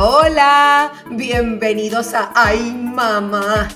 Hola, bienvenidos a Ay Mamá.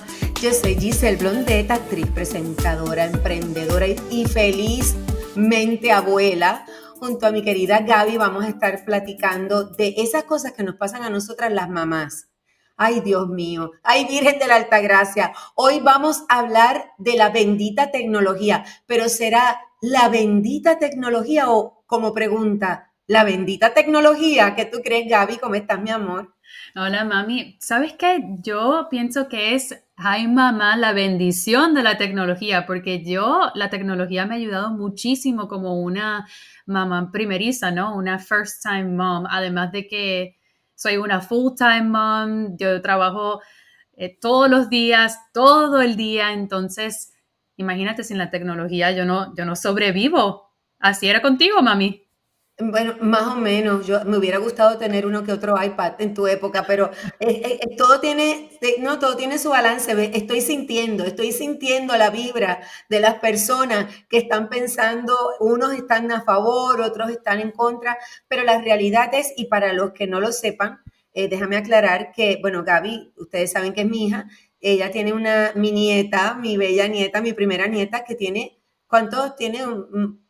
Yo soy Giselle Blondeta, actriz, presentadora, emprendedora y felizmente abuela. Junto a mi querida Gaby vamos a estar platicando de esas cosas que nos pasan a nosotras las mamás. Ay, Dios mío, ay, Virgen de la Altagracia. Hoy vamos a hablar de la bendita tecnología, pero será la bendita tecnología o como pregunta, la bendita tecnología. ¿Qué tú crees, Gaby? ¿Cómo estás, mi amor? Hola, mami. ¿Sabes qué? Yo pienso que es, ay, mamá, la bendición de la tecnología, porque yo, la tecnología me ha ayudado muchísimo como una mamá primeriza, ¿no? Una first time mom, además de que soy una full time mom, yo trabajo eh, todos los días, todo el día, entonces, imagínate sin la tecnología, yo no, yo no sobrevivo. Así era contigo, mami. Bueno, más o menos. Yo me hubiera gustado tener uno que otro iPad en tu época, pero eh, eh, eh, todo tiene, no, todo tiene su balance. Estoy sintiendo, estoy sintiendo la vibra de las personas que están pensando, unos están a favor, otros están en contra, pero la realidad es, y para los que no lo sepan, déjame aclarar que, bueno, Gaby, ustedes saben que es mi hija, ella tiene una, mi nieta, mi bella nieta, mi primera nieta, que tiene, ¿cuántos? Tiene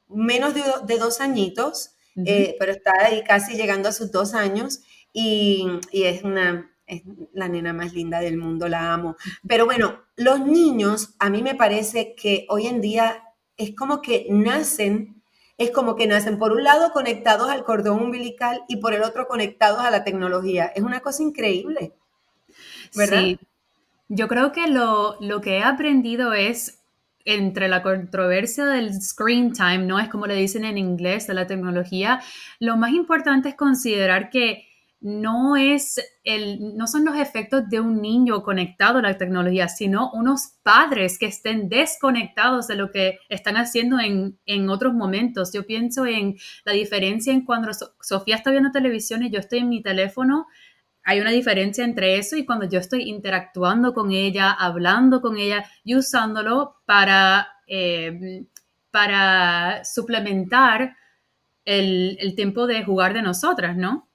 menos de dos añitos. Eh, pero está ahí casi llegando a sus dos años y, es una, es la nena más linda del mundo, la amo. Pero bueno, los niños, a mí me parece que hoy en día es como que nacen, es como que nacen por un lado conectados al cordón umbilical y por el otro conectados a la tecnología. Es una cosa increíble. ¿verdad? Sí. Yo creo que lo, lo que he aprendido es entre la controversia del screen time, ¿no? Es como le dicen en inglés de la tecnología. Lo más importante es considerar que no es el, no son los efectos de un niño conectado a la tecnología, sino unos padres que estén desconectados de lo que están haciendo en, en otros momentos. Yo pienso en la diferencia en cuando Sofía está viendo televisión y yo estoy en mi teléfono hay una diferencia entre eso y cuando yo estoy interactuando con ella, hablando con ella y usándolo para, eh, para suplementar el, el, tiempo de jugar de nosotras, ¿no?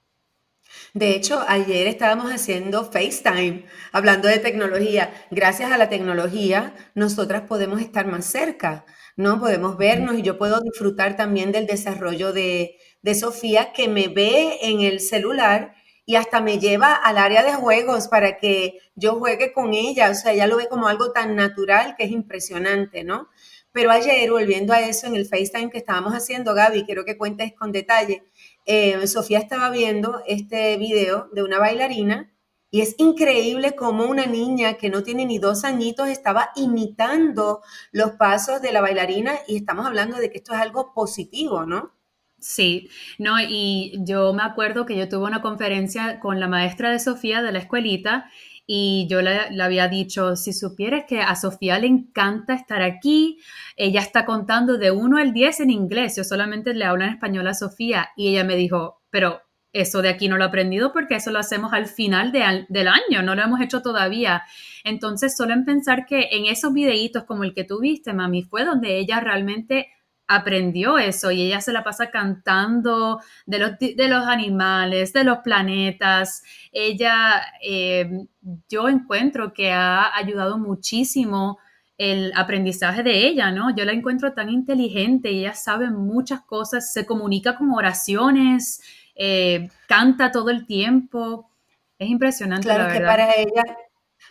De hecho, ayer estábamos haciendo FaceTime, hablando de tecnología. Gracias a la tecnología, nosotras podemos estar más cerca, ¿no? Podemos vernos y yo puedo disfrutar también del desarrollo de, de Sofía, que me ve en el celular y hasta me lleva al área de juegos para que yo juegue con ella. O sea, ella lo ve como algo tan natural que es impresionante, ¿no? Pero ayer, volviendo a eso, en el FaceTime que estábamos haciendo, Gaby, quiero que cuentes con detalle, eh, Sofía estaba viendo este video de una bailarina y es increíble cómo una niña que no tiene ni dos añitos estaba imitando los pasos de la bailarina y estamos hablando de que esto es algo positivo, ¿no? Sí, no, y yo me acuerdo que yo tuve una conferencia con la maestra de Sofía de la escuelita y yo le, había dicho, si supieras que a Sofía le encanta estar aquí, ella está contando de 1 al 10 en inglés, yo solamente le hablo en español a Sofía y ella me dijo, pero eso de aquí no lo he aprendido porque eso lo hacemos al final del año, no lo hemos hecho todavía. Entonces, solo en pensar que en esos videitos como el que tuviste, mami, fue donde ella realmente aprendió eso y ella se la pasa cantando de los, de los animales, de los planetas. Ella, eh, yo encuentro que ha ayudado muchísimo el aprendizaje de ella, ¿no? Yo la encuentro tan inteligente, ella sabe muchas cosas, se comunica con oraciones, eh, canta todo el tiempo. Es impresionante. Claro que para ella,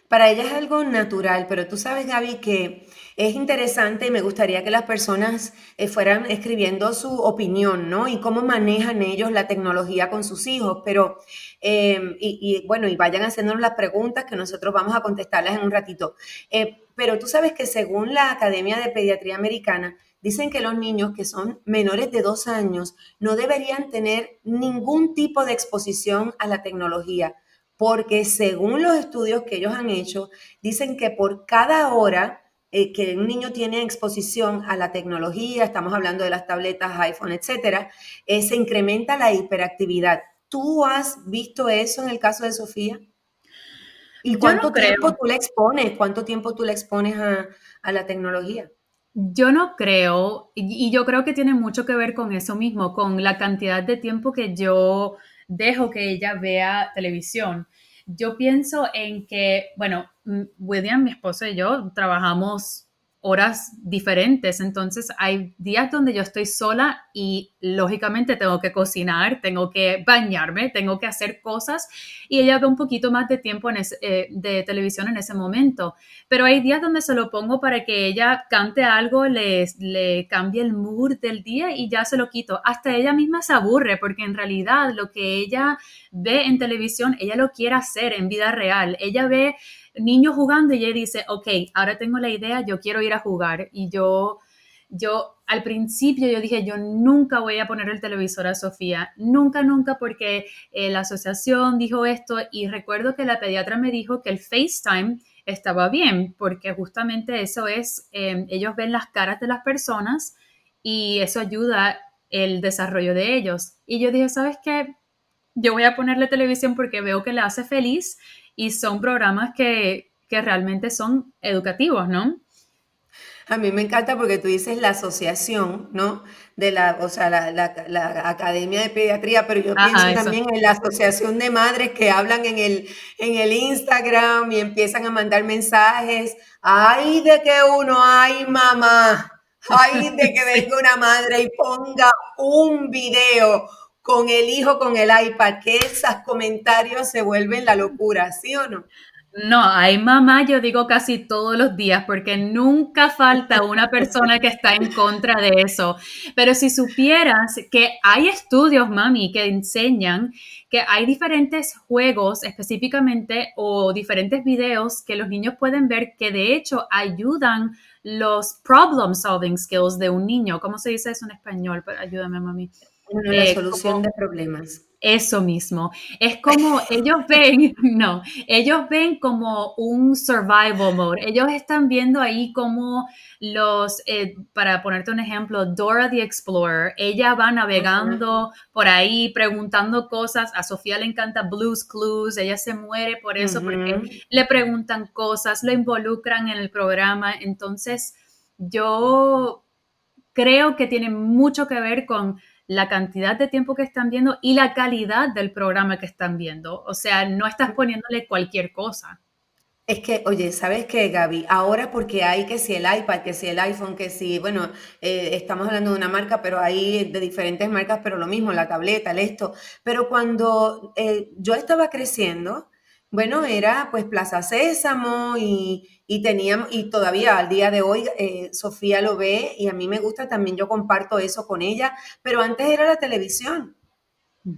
para ella es algo natural, pero tú sabes, Gaby, que es interesante y me gustaría que las personas eh, fueran escribiendo su opinión, ¿no? Y cómo manejan ellos la tecnología con sus hijos, pero, em, y, bueno, y vayan haciéndonos las preguntas que nosotros vamos a contestarlas en un ratito. Eh, pero tú sabes que según la Academia de Pediatría Americana, dicen que los niños que son menores de dos años no deberían tener ningún tipo de exposición a la tecnología, porque según los estudios que ellos han hecho, dicen que por cada hora eh, que un niño tiene exposición a la tecnología, estamos hablando de las tabletas, iPhone, etcétera, eh, se incrementa la hiperactividad. ¿Tú has visto eso en el caso de Sofía? ¿Y cuánto tiempo tú le expones? ¿Cuánto tiempo tú le expones a, la tecnología? Yo no creo, y, yo creo que tiene mucho que ver con eso mismo, con la cantidad de tiempo que yo dejo que ella vea televisión. Yo pienso en que, bueno, William, mi esposo y yo trabajamos horas diferentes. Entonces hay días donde yo estoy sola y lógicamente tengo que cocinar, tengo que bañarme, tengo que hacer cosas y ella ve un poquito más de tiempo en eh, de televisión en ese momento. Pero hay días donde se lo pongo para que ella cante algo, le, le cambie el mood del día y ya se lo quito. Hasta ella misma se aburre porque en realidad lo que ella ve en televisión, ella lo quiere hacer en vida real. Ella ve niño jugando y ella dice, ok, ahora tengo la idea, yo quiero ir a jugar. Y yo, yo al principio yo dije, yo nunca voy a poner el televisor a Sofía, nunca, nunca, porque eh, la asociación dijo esto y recuerdo que la pediatra me dijo que el FaceTime estaba bien, porque justamente eso es, em, ellos ven las caras de las personas y eso ayuda el desarrollo de ellos. Y yo dije, ¿sabes qué? Yo voy a ponerle televisión porque veo que le hace feliz y son programas que, realmente son educativos, ¿no? A mí me encanta porque tú dices la asociación, ¿no? De la, o sea, la, Academia de Pediatría, pero yo pienso también en la asociación de madres que hablan en el, en el Instagram y empiezan a mandar mensajes. Ay, de que uno, ay, mamá, ay, de que venga una madre y ponga un video con el hijo con el iPad, que esos comentarios se vuelven la locura, ¿sí o no? No, hay mamá, yo digo casi todos los días, porque nunca falta una persona que está en contra de eso. Pero si supieras que hay estudios, mami, que enseñan que hay diferentes juegos específicamente o diferentes videos que los niños pueden ver que de hecho ayudan los problem solving skills de un niño. ¿Cómo se dice eso en español? ayúdame, mami. La eh, solución de problemas. Eso mismo. Es como ellos ven, no, ellos ven como un survival mode. Ellos están viendo ahí como los, eh, para ponerte un ejemplo, Dora the Explorer. Ella va navegando por ahí preguntando cosas. A Sofía le encanta Blues Clues. Ella se muere por eso, porque le preguntan cosas, lo involucran en el programa. Entonces, yo creo que tiene mucho que ver con la cantidad de tiempo que están viendo y la calidad del programa que están viendo. O sea, no estás poniéndole cualquier cosa. Es que, oye, ¿sabes qué, Gaby? Ahora porque hay que si el iPad, que si el iPhone, que si, bueno, eh, estamos hablando de una marca, pero hay de diferentes marcas, pero lo mismo, la tableta, el esto. Pero cuando eh, yo estaba creciendo, bueno, era pues Plaza Sésamo y, y teníamos, y todavía al día de hoy eh, Sofía lo ve y a mí me gusta también, yo comparto eso con ella, pero antes era la televisión,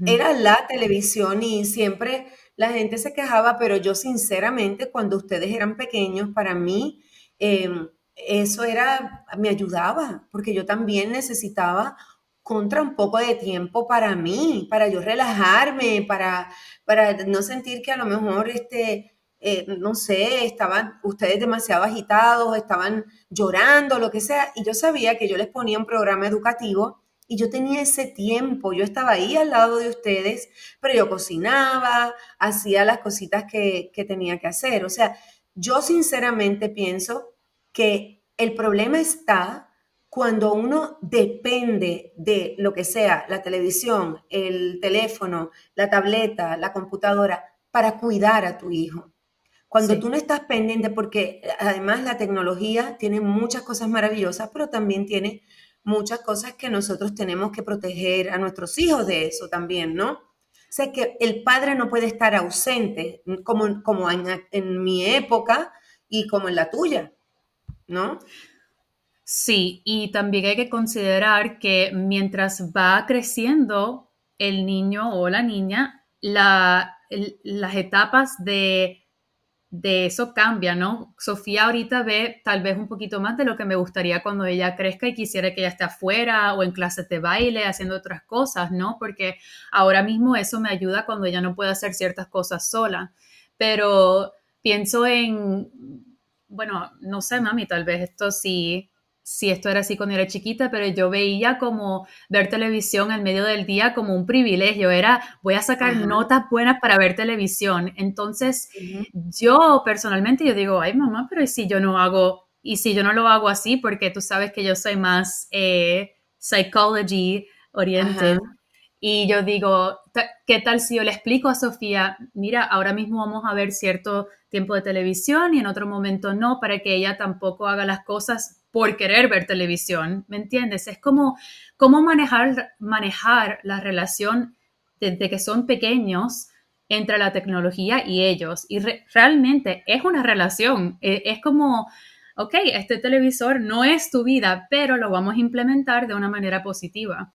era la televisión y siempre la gente se quejaba, pero yo sinceramente cuando ustedes eran pequeños, para mí em, eso era, me ayudaba, porque yo también necesitaba contra un poco de tiempo para mí, para yo relajarme, para, para no sentir que a lo mejor, este, eh, no sé, estaban ustedes demasiado agitados, estaban llorando, lo que sea, y yo sabía que yo les ponía un programa educativo y yo tenía ese tiempo, yo estaba ahí al lado de ustedes, pero yo cocinaba, hacía las cositas que, que tenía que hacer. O sea, yo sinceramente pienso que el problema está cuando uno depende de lo que sea, la televisión, el teléfono, la tableta, la computadora, para cuidar a tu hijo. Cuando tú no estás pendiente, porque además la tecnología tiene muchas cosas maravillosas, pero también tiene muchas cosas que nosotros tenemos que proteger a nuestros hijos de eso también, ¿no? O sea que el padre no puede estar ausente, como, como en, en mi época y como en la tuya, ¿no? Sí, y también hay que considerar que mientras va creciendo el niño o la niña, las etapas de, de, eso cambian, ¿no? Sofía ahorita ve tal vez un poquito más de lo que me gustaría cuando ella crezca y quisiera que ella esté afuera o en clases de baile haciendo otras cosas, ¿no? Porque ahora mismo eso me ayuda cuando ella no puede hacer ciertas cosas sola. Pero pienso en, bueno, no sé, mami, tal vez esto sí si esto era así cuando era chiquita, pero yo veía como ver televisión en medio del día como un privilegio, era voy a sacar notas buenas para ver televisión. Entonces, yo personalmente yo digo, ay mamá, pero ¿y si yo no hago, y si yo no lo hago así, porque tú sabes que yo soy más eh, psychology oriented. Y yo digo, ¿qué tal si yo le explico a Sofía, mira, ahora mismo vamos a ver cierto tiempo de televisión y en otro momento no, para que ella tampoco haga las cosas por querer ver televisión, ¿me entiendes? Es como cómo manejar, manejar la relación desde que son pequeños entre la tecnología y ellos. Y realmente es una relación, e, es como, ok, este televisor no es tu vida, pero lo vamos a implementar de una manera positiva.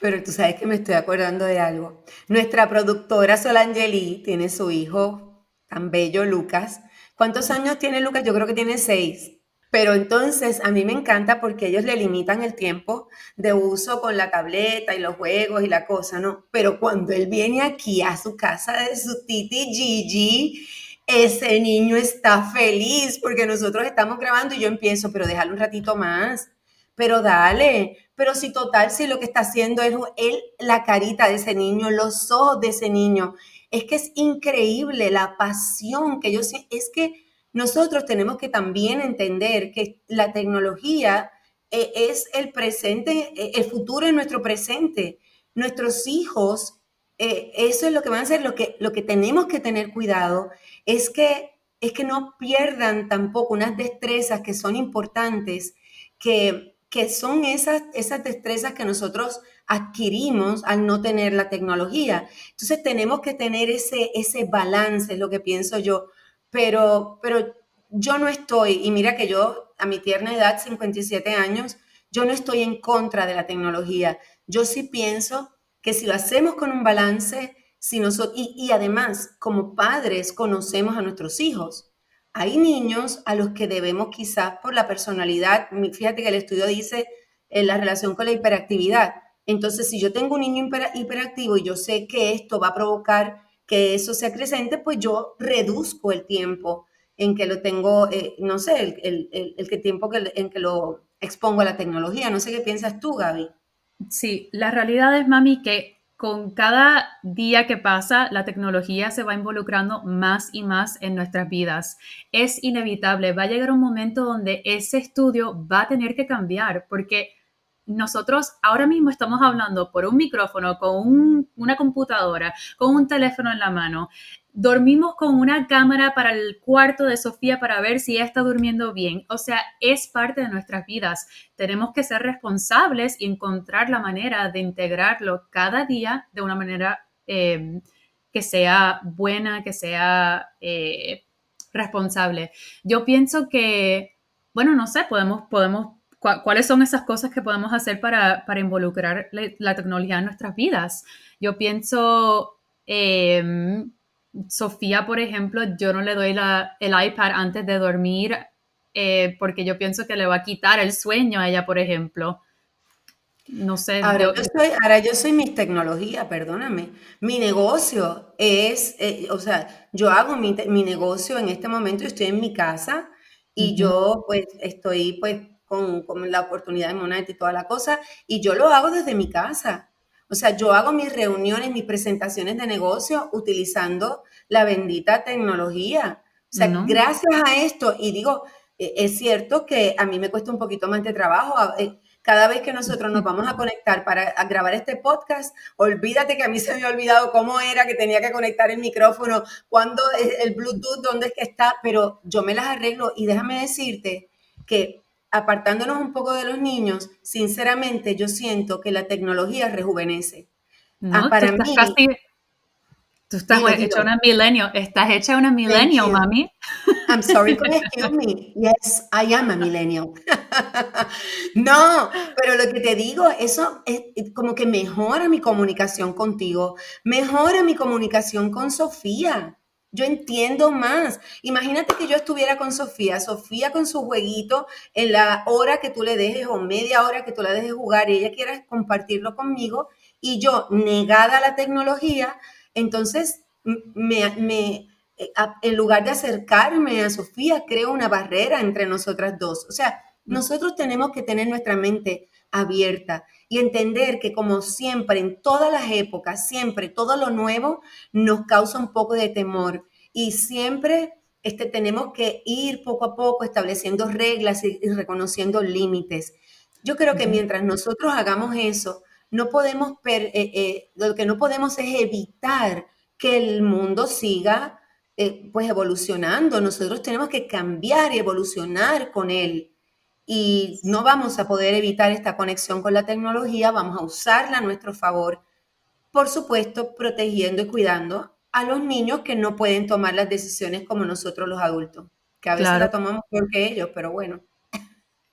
Pero tú sabes que me estoy acordando de algo. Nuestra productora Solangeli tiene su hijo tan bello, Lucas. ¿Cuántos años tiene Lucas? Yo creo que tiene seis. Pero entonces a mí me encanta porque ellos le limitan el tiempo de uso con la tableta y los juegos y la cosa, ¿no? Pero cuando él viene aquí a su casa de su titi Gigi, ese niño está feliz porque nosotros estamos grabando y yo empiezo, pero déjalo un ratito más, pero dale, pero si total, si lo que está haciendo es él, la carita de ese niño, los ojos de ese niño, es que es increíble la pasión que yo es que nosotros tenemos que también entender que la tecnología eh, es el presente, eh, el futuro es nuestro presente. Nuestros hijos, eh, eso es lo que van a ser, lo que, lo que tenemos que tener cuidado es que, es que no pierdan tampoco unas destrezas que son importantes, que, que son esas, esas destrezas que nosotros adquirimos al no tener la tecnología. Entonces tenemos que tener ese, ese balance, es lo que pienso yo pero, pero yo no estoy, y mira que yo a mi tierna edad, 57 años, yo no estoy en contra de la tecnología. Yo sí pienso que si lo hacemos con un balance, si nosotros, y, y además como padres conocemos a nuestros hijos. Hay niños a los que debemos quizás por la personalidad, fíjate que el estudio dice eh, la relación con la hiperactividad. Entonces, si yo tengo un niño hiperactivo y yo sé que esto va a provocar que eso sea creciente, pues yo reduzco el tiempo en que lo tengo, eh, no sé, el, el, el, tiempo que, en que lo expongo a la tecnología. No sé qué piensas tú, Gaby. Sí, la realidad es, mami, que con cada día que pasa, la tecnología se va involucrando más y más en nuestras vidas. Es inevitable, va a llegar un momento donde ese estudio va a tener que cambiar, porque nosotros ahora mismo estamos hablando por un micrófono, con una computadora, con un teléfono en la mano. Dormimos con una cámara para el cuarto de Sofía para ver si ella está durmiendo bien. O sea, es parte de nuestras vidas. Tenemos que ser responsables y encontrar la manera de integrarlo cada día de una manera eh, que sea buena, que sea eh, responsable. Yo pienso que, bueno, no sé, podemos, podemos cuáles son esas cosas que podemos hacer para, involucrar la, tecnología en nuestras vidas. Yo pienso, em, Sofía, por ejemplo, yo no le doy el iPad antes de dormir eh, porque yo pienso que le va a quitar el sueño a ella, por ejemplo. No sé. Ahora, yo, soy, ahora yo soy mis tecnología, perdóname. Mi negocio es, eh, o sea, yo hago mi, negocio en este momento, estoy en mi casa y yo pues estoy pues con, la oportunidad de Monet y toda la cosa, y yo lo hago desde mi casa. O sea, yo hago mis reuniones, mis presentaciones de negocio utilizando la bendita tecnología. O sea, gracias a esto, y digo, e, es cierto que a mí me cuesta un poquito más de trabajo. Eh, cada vez que nosotros nos vamos a conectar para grabar este podcast, olvídate que a mí se me ha olvidado cómo era que tenía que conectar el micrófono, cuándo el Bluetooth, dónde es que está, pero yo me las arreglo y déjame decirte que apartándonos un poco de los niños, sinceramente yo siento que la tecnología rejuvenece. Ah, para tú estás mí, tú estás hecha una milenio, estás hecha una milenio, mami. I'm sorry excuse me. Yes, I am a millennial. no, pero lo que te digo, eso es como que mejora mi comunicación contigo, mejora mi comunicación con Sofía. Yo entiendo más. Imagínate que yo estuviera con Sofía, Sofía con su jueguito en la hora que tú le dejes o media hora que tú la dejes jugar y ella quiera compartirlo conmigo y yo negada a la tecnología, entonces me, me, eh, en lugar de acercarme a Sofía, creo una barrera entre nosotras dos. O sea, nosotros tenemos que tener nuestra mente abierta y entender que como siempre, en todas las épocas, siempre todo lo nuevo nos causa un poco de temor y siempre este, tenemos que ir poco a poco estableciendo reglas y, reconociendo límites. Yo creo que mientras nosotros hagamos eso, no podemos, eh, eh, lo que no podemos es evitar que el mundo siga eh, pues evolucionando. Nosotros tenemos que cambiar y evolucionar con él. Y no vamos a poder evitar esta conexión con la tecnología, vamos a usarla a nuestro favor. Por supuesto, protegiendo y cuidando a los niños que no pueden tomar las decisiones como nosotros los adultos, que a veces la tomamos peor que ellos, pero bueno.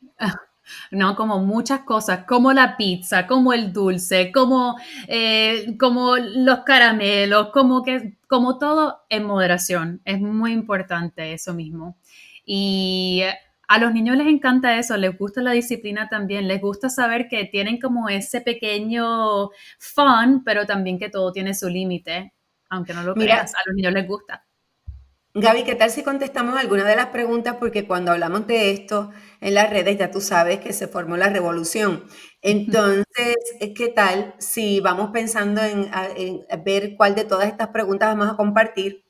¿no? Como muchas cosas, como la pizza, como el dulce, como, eh, como los caramelos, como que, como todo en moderación. Es muy importante eso mismo. Y a los niños les encanta eso, les gusta la disciplina también, les gusta saber que tienen como ese pequeño fun, pero también que todo tiene su límite, aunque no lo creas, a los niños les gusta. Gaby, ¿qué tal si contestamos alguna de las preguntas? Porque cuando hablamos de esto en las redes, ya tú sabes que se formó la revolución. Entonces, ¿qué tal si vamos pensando en, ver cuál de todas estas preguntas vamos a compartir?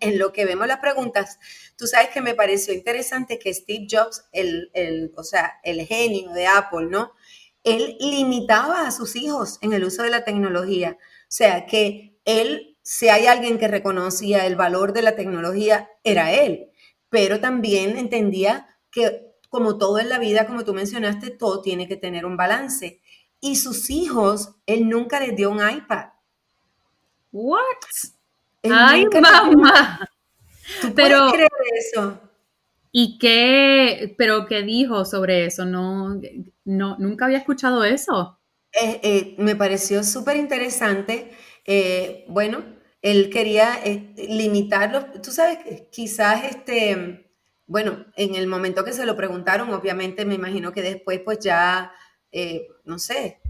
En lo que vemos las preguntas, tú sabes que me pareció interesante que Steve Jobs, el, el, o sea, el genio de Apple, ¿no? Él limitaba a sus hijos en el uso de la tecnología. O sea, que él si hay alguien que reconocía el valor de la tecnología, era él, pero también entendía que como todo en la vida, como tú mencionaste, todo tiene que tener un balance. Y sus hijos, él nunca les dio un iPad. What? Ay, mamá. ¿Tú pero creer eso? ¿Y qué, pero qué dijo sobre eso? No, no nunca había escuchado eso. Eh, eh, me pareció súper interesante. Eh, bueno, él quería limitarlos. Tú sabes, quizás este, bueno, en el momento que se lo preguntaron, obviamente me imagino que después pues ya, no sé,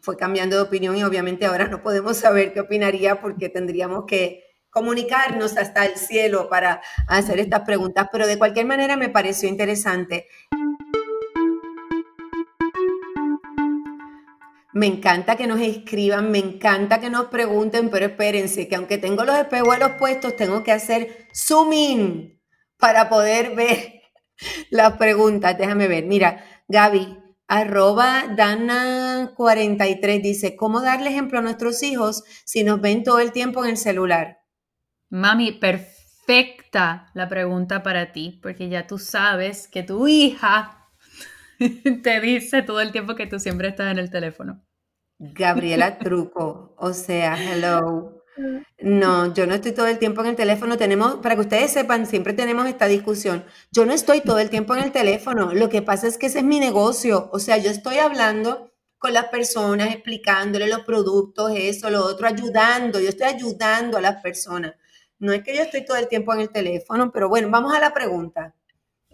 fue cambiando de opinión y obviamente ahora no podemos saber qué opinaría porque tendríamos que comunicarnos hasta el cielo para hacer estas preguntas, pero de cualquier manera me pareció interesante. Me encanta que nos escriban, me encanta que nos pregunten, pero espérense, que aunque tengo los espejuelos puestos, tengo que hacer zoom in para poder ver las preguntas. Déjame ver. Mira, Gaby, arroba Dana43 dice, ¿cómo darle ejemplo a nuestros hijos si nos ven todo el tiempo en el celular? Mami, perfecta la pregunta para ti, porque ya tú sabes que tu hija te dice todo el tiempo que tú siempre estás en el teléfono. Gabriela Truco, o sea, hello. No, yo no estoy todo el tiempo en el teléfono. Tenemos, para que ustedes sepan, siempre tenemos esta discusión. Yo no estoy todo el tiempo en el teléfono. Lo que pasa es que ese es mi negocio. O sea, yo estoy hablando con las personas, explicándole los productos, eso, lo otro, ayudando. Yo estoy ayudando a las personas. No es que yo estoy todo el tiempo en el teléfono, pero bueno, vamos a la pregunta.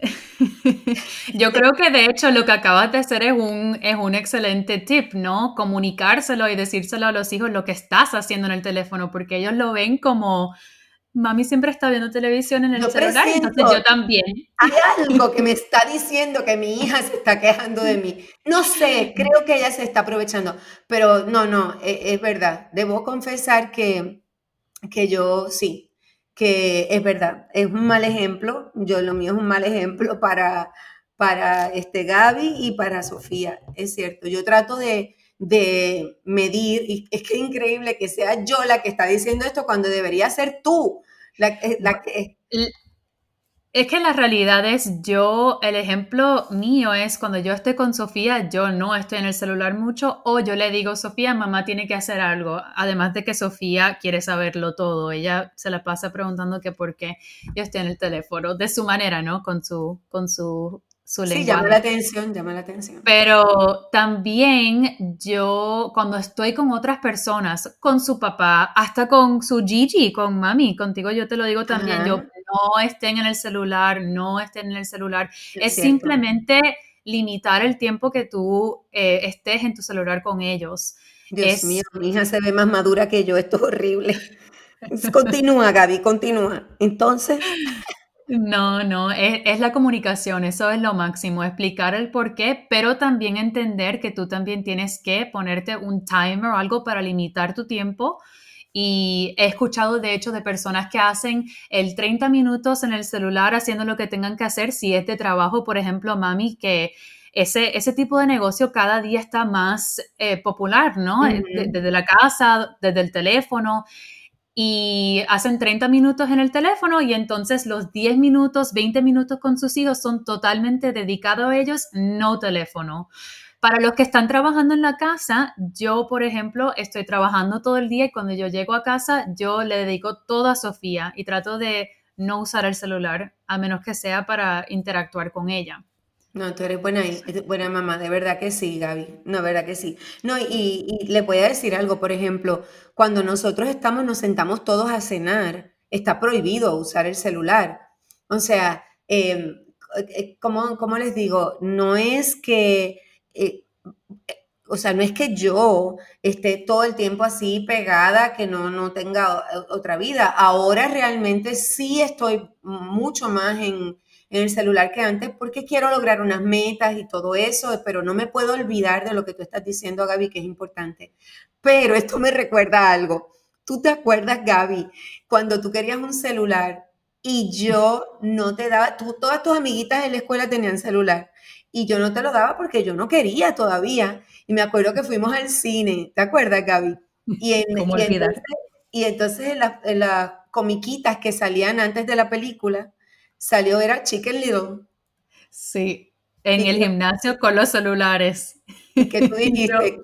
Yo creo que de hecho lo que acabas de hacer es un, es un excelente tip, ¿no? Comunicárselo y decírselo a los hijos lo que estás haciendo en el teléfono, porque ellos lo ven como, mami siempre está viendo televisión en el celular, entonces yo también. Hay algo que me está diciendo que mi hija se está quejando de mí. No sé, creo que ella se está aprovechando, pero no, no, es, es verdad. Debo confesar que, que yo sí, que es verdad, es un mal ejemplo, yo lo mío es un mal ejemplo para, para este Gaby y para Sofía, es cierto, yo trato de, de medir, y es que es increíble que sea yo la que está diciendo esto cuando debería ser tú la, la que... Es que la realidad es yo, el ejemplo mío es cuando yo estoy con Sofía, yo no estoy en el celular mucho o yo le digo, Sofía, mamá tiene que hacer algo. Además de que Sofía quiere saberlo todo, ella se la pasa preguntando que por qué yo estoy en el teléfono, de su manera, ¿no? Con su, con su, su Sí, llama la atención, llama la atención. Pero también yo, cuando estoy con otras personas, con su papá, hasta con su Gigi, con mami, contigo yo te lo digo también, yo no estén en el celular, no estén en el celular. Es, simplemente limitar el tiempo que tú eh, estés en tu celular con ellos. Dios mío, mi hija se ve más madura que yo, esto es horrible. Continúa, Gaby, continúa. Entonces. No, no, es, es, la comunicación, eso es lo máximo, explicar el por qué, pero también entender que tú también tienes que ponerte un timer o algo para limitar tu tiempo y he escuchado, de hecho, de personas que hacen el 30 minutos en el celular haciendo lo que tengan que hacer. Si es de trabajo, por ejemplo, mami, que ese, ese tipo de negocio cada día está más eh, popular, ¿no? Eh, desde la casa, desde el teléfono y hacen 30 minutos en el teléfono y entonces los 10 minutos, 20 minutos con sus hijos son totalmente dedicados a ellos, no teléfono. Para los que están trabajando en la casa, yo, por ejemplo, estoy trabajando todo el día y cuando yo llego a casa, yo le dedico todo a Sofía y trato de no usar el celular, a menos que sea para interactuar con ella. No, tú eres buena, buena mamá, de verdad que sí, Gaby. No, de verdad que sí. No, y, le voy a decir algo, por ejemplo, cuando nosotros estamos, nos sentamos todos a cenar, está prohibido usar el celular. O sea, em, eh, ¿cómo, les digo? No es que, eh, o sea, no es que yo esté todo el tiempo así pegada, que no, no tenga otra vida. Ahora realmente sí estoy mucho más en en el celular que antes porque quiero lograr unas metas y todo eso, pero no me puedo olvidar de lo que tú estás diciendo, Gaby, que es importante. Pero esto me recuerda algo. ¿Tú te acuerdas, Gaby, cuando tú querías un celular y yo no te daba, tú, todas tus amiguitas en la escuela tenían celular y yo no te lo daba porque yo no quería todavía. Y me acuerdo que fuimos al cine, ¿te acuerdas, Gaby? Y, en, y entonces, en las comiquitas que salían antes de la película, salió era Chicken Little. Sí, en el gimnasio con los celulares. Que tú dijiste.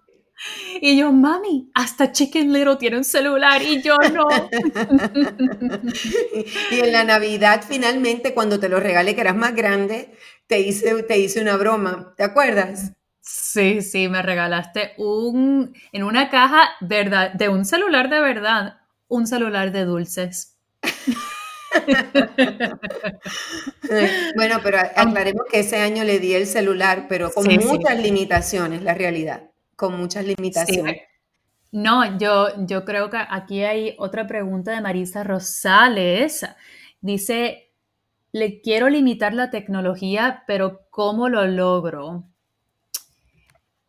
y yo, mami, hasta Chicken Little tiene un celular y yo no. y en la Navidad, finalmente, cuando te lo regalé, que eras más grande, te hice, te hice una broma. ¿Te acuerdas? Sí, sí, me regalaste un, en una caja verdad, de un celular de verdad, un celular de dulces. bueno, pero aclaremos que ese año le di el celular, pero con muchas limitaciones, la realidad, con muchas limitaciones. No, yo, yo creo que aquí hay otra pregunta de Marisa Rosales. Dice, le quiero limitar la tecnología, pero ¿cómo lo logro?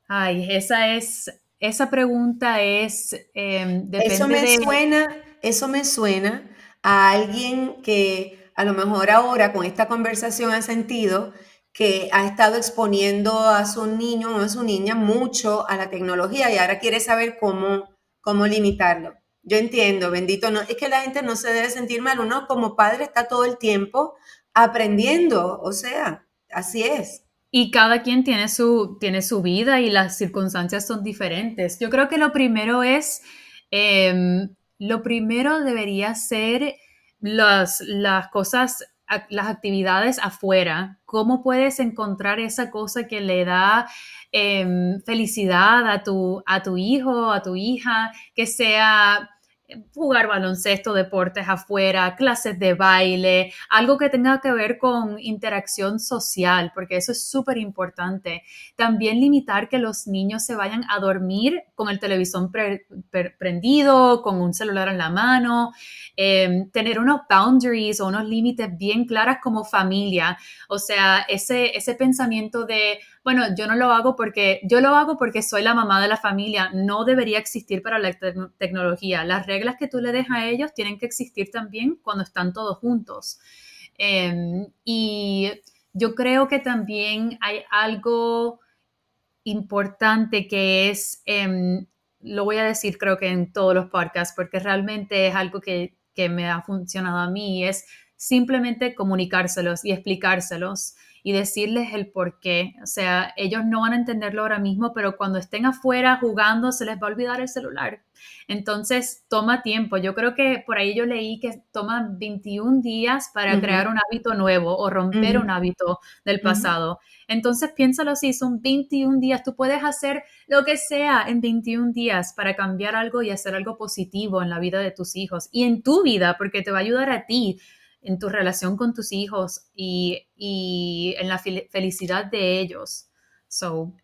Ay, esa es, esa pregunta es, em, eso me suena, eso me suena a alguien que a lo mejor ahora con esta conversación ha sentido que ha estado exponiendo a su niño o a su niña mucho a la tecnología y ahora quiere saber cómo, cómo limitarlo. Yo entiendo, bendito, no, es que la gente no se debe sentir mal, uno como padre está todo el tiempo aprendiendo, o sea, así es. Y cada quien tiene su, tiene su vida y las circunstancias son diferentes. Yo creo que lo primero es em, lo primero debería ser las, las cosas, las actividades afuera. ¿Cómo puedes encontrar esa cosa que le da em, felicidad a tu, a tu hijo, a tu hija, que sea jugar baloncesto, deportes afuera, clases de baile, algo que tenga que ver con interacción social, porque eso es súper importante. También limitar que los niños se vayan a dormir con el televisor prendido, con un celular en la mano, em, tener unos boundaries o unos límites bien claras como familia. O sea, ese, ese pensamiento de bueno, yo no lo hago porque, yo lo hago porque soy la mamá de la familia, no debería existir para la tecnología. Las reglas que tú le dejas a ellos tienen que existir también cuando están todos juntos. Em, y yo creo que también hay algo importante que es, em, lo voy a decir creo que en todos los podcasts, porque realmente es algo que, que me ha funcionado a mí, es simplemente comunicárselos y explicárselos y decirles el por qué. O sea, ellos no van a entenderlo ahora mismo, pero cuando estén afuera jugando se les va a olvidar el celular. Entonces, toma tiempo. Yo creo que por ahí yo leí que toma 21 días para crear un hábito nuevo o romper un hábito del pasado. Entonces, piénsalo así, son 21 días. Tú puedes hacer lo que sea en 21 días para cambiar algo y hacer algo positivo en la vida de tus hijos y en tu vida, porque te va a ayudar a ti en tu relación con tus hijos y, en la felicidad de ellos. So,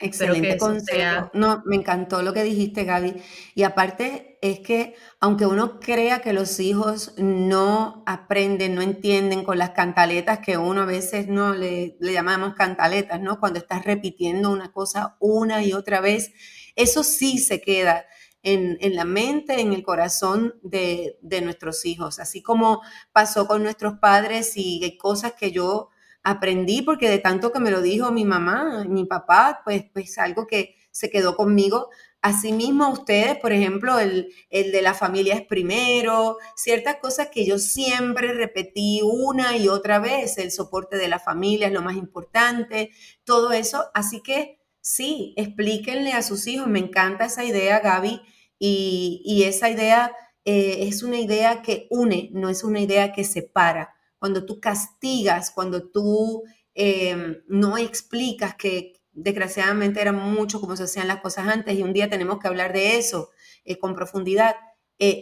Excelente consejo. No, me encantó lo que dijiste, Gaby. Y aparte es que aunque uno crea que los hijos no aprenden, no entienden con las cantaletas que uno a veces no le, le llamamos cantaletas, ¿no? Cuando estás repitiendo una cosa una y otra vez, eso sí se queda en, la mente, en el corazón de, nuestros hijos, así como pasó con nuestros padres y hay cosas que yo aprendí porque de tanto que me lo dijo mi mamá, mi papá, pues, pues algo que se quedó conmigo. Asimismo, ustedes, por ejemplo, el, el, de la familia es primero, ciertas cosas que yo siempre repetí una y otra vez, el soporte de la familia es lo más importante, todo eso. Así que sí, explíquenle a sus hijos, me encanta esa idea, Gaby, y, y esa idea eh, es una idea que une, no es una idea que separa. Cuando tú castigas, cuando tú eh, no explicas que desgraciadamente era mucho como se hacían las cosas antes y un día tenemos que hablar de eso eh, con profundidad,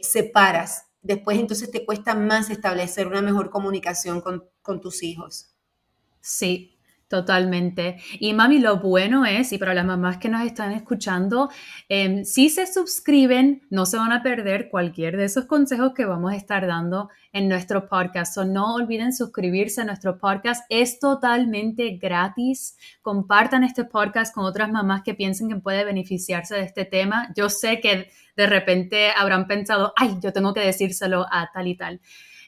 separas. Después entonces te cuesta más establecer una mejor comunicación con, con tus hijos. Sí, Totalmente. Y mami, lo bueno es, y para las mamás que nos están escuchando, em, si se suscriben, no se van a perder cualquier de esos consejos que vamos a estar dando en nuestro podcast. no olviden suscribirse a nuestro podcast. Es totalmente gratis. Compartan este podcast con otras mamás que piensen que puede beneficiarse de este tema. Yo sé que de repente habrán pensado, ay, yo tengo que decírselo a tal y tal.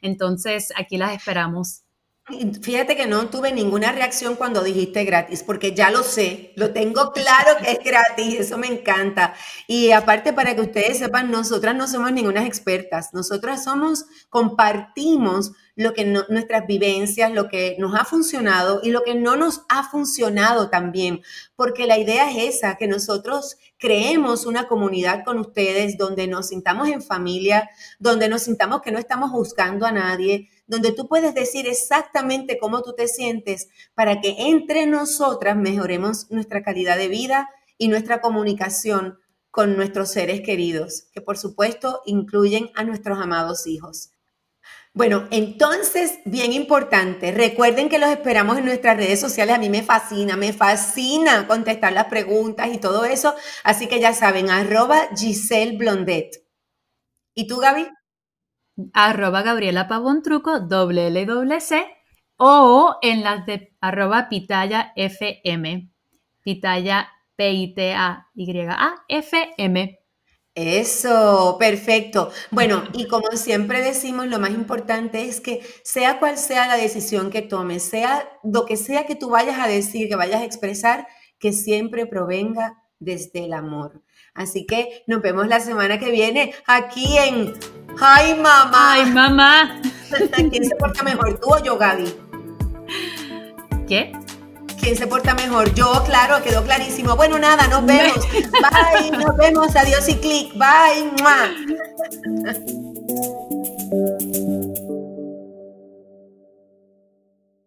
Entonces, aquí las esperamos. Fíjate que no tuve ninguna reacción cuando dijiste gratis, porque ya lo sé, lo tengo claro que es gratis, eso me encanta. Y aparte, para que ustedes sepan, nosotras no somos ninguna expertas, nosotras somos, compartimos lo que nuestras vivencias, lo que nos ha funcionado y lo que no nos ha funcionado también, porque la idea es esa, que nosotros creemos una comunidad con ustedes donde nos sintamos en familia, donde nos sintamos que no estamos buscando a nadie, donde tú puedes decir exactamente cómo tú te sientes para que entre nosotras mejoremos nuestra calidad de vida y nuestra comunicación con nuestros seres queridos, que por supuesto incluyen a nuestros amados hijos. Bueno, entonces, bien importante, recuerden que los esperamos en nuestras redes sociales. A mí me fascina, me fascina contestar las preguntas y todo eso. Así que ya saben, arroba Giselle Blondet. ¿Y tú, Gaby? Arroba Gabriela Pavón Truco, doble L doble C, o en las de arroba Pitaya FM, Pitaya P-I-T-A-Y-A-F-M. Eso, perfecto. Bueno, y como siempre decimos, lo más importante es que sea cual sea la decisión que tomes, sea lo que sea que tú vayas a decir, que vayas a expresar, que siempre provenga desde el amor. Así que nos vemos la semana que viene aquí en ¡Ay, mamá! ¡Ay, mamá! ¿Quién se porta mejor, tú o yo, Gaby? ¿Qué? ¿Quién se porta mejor? Yo, claro, quedó clarísimo. Bueno, nada, nos vemos. Bye, nos vemos. Adiós y clic. Bye.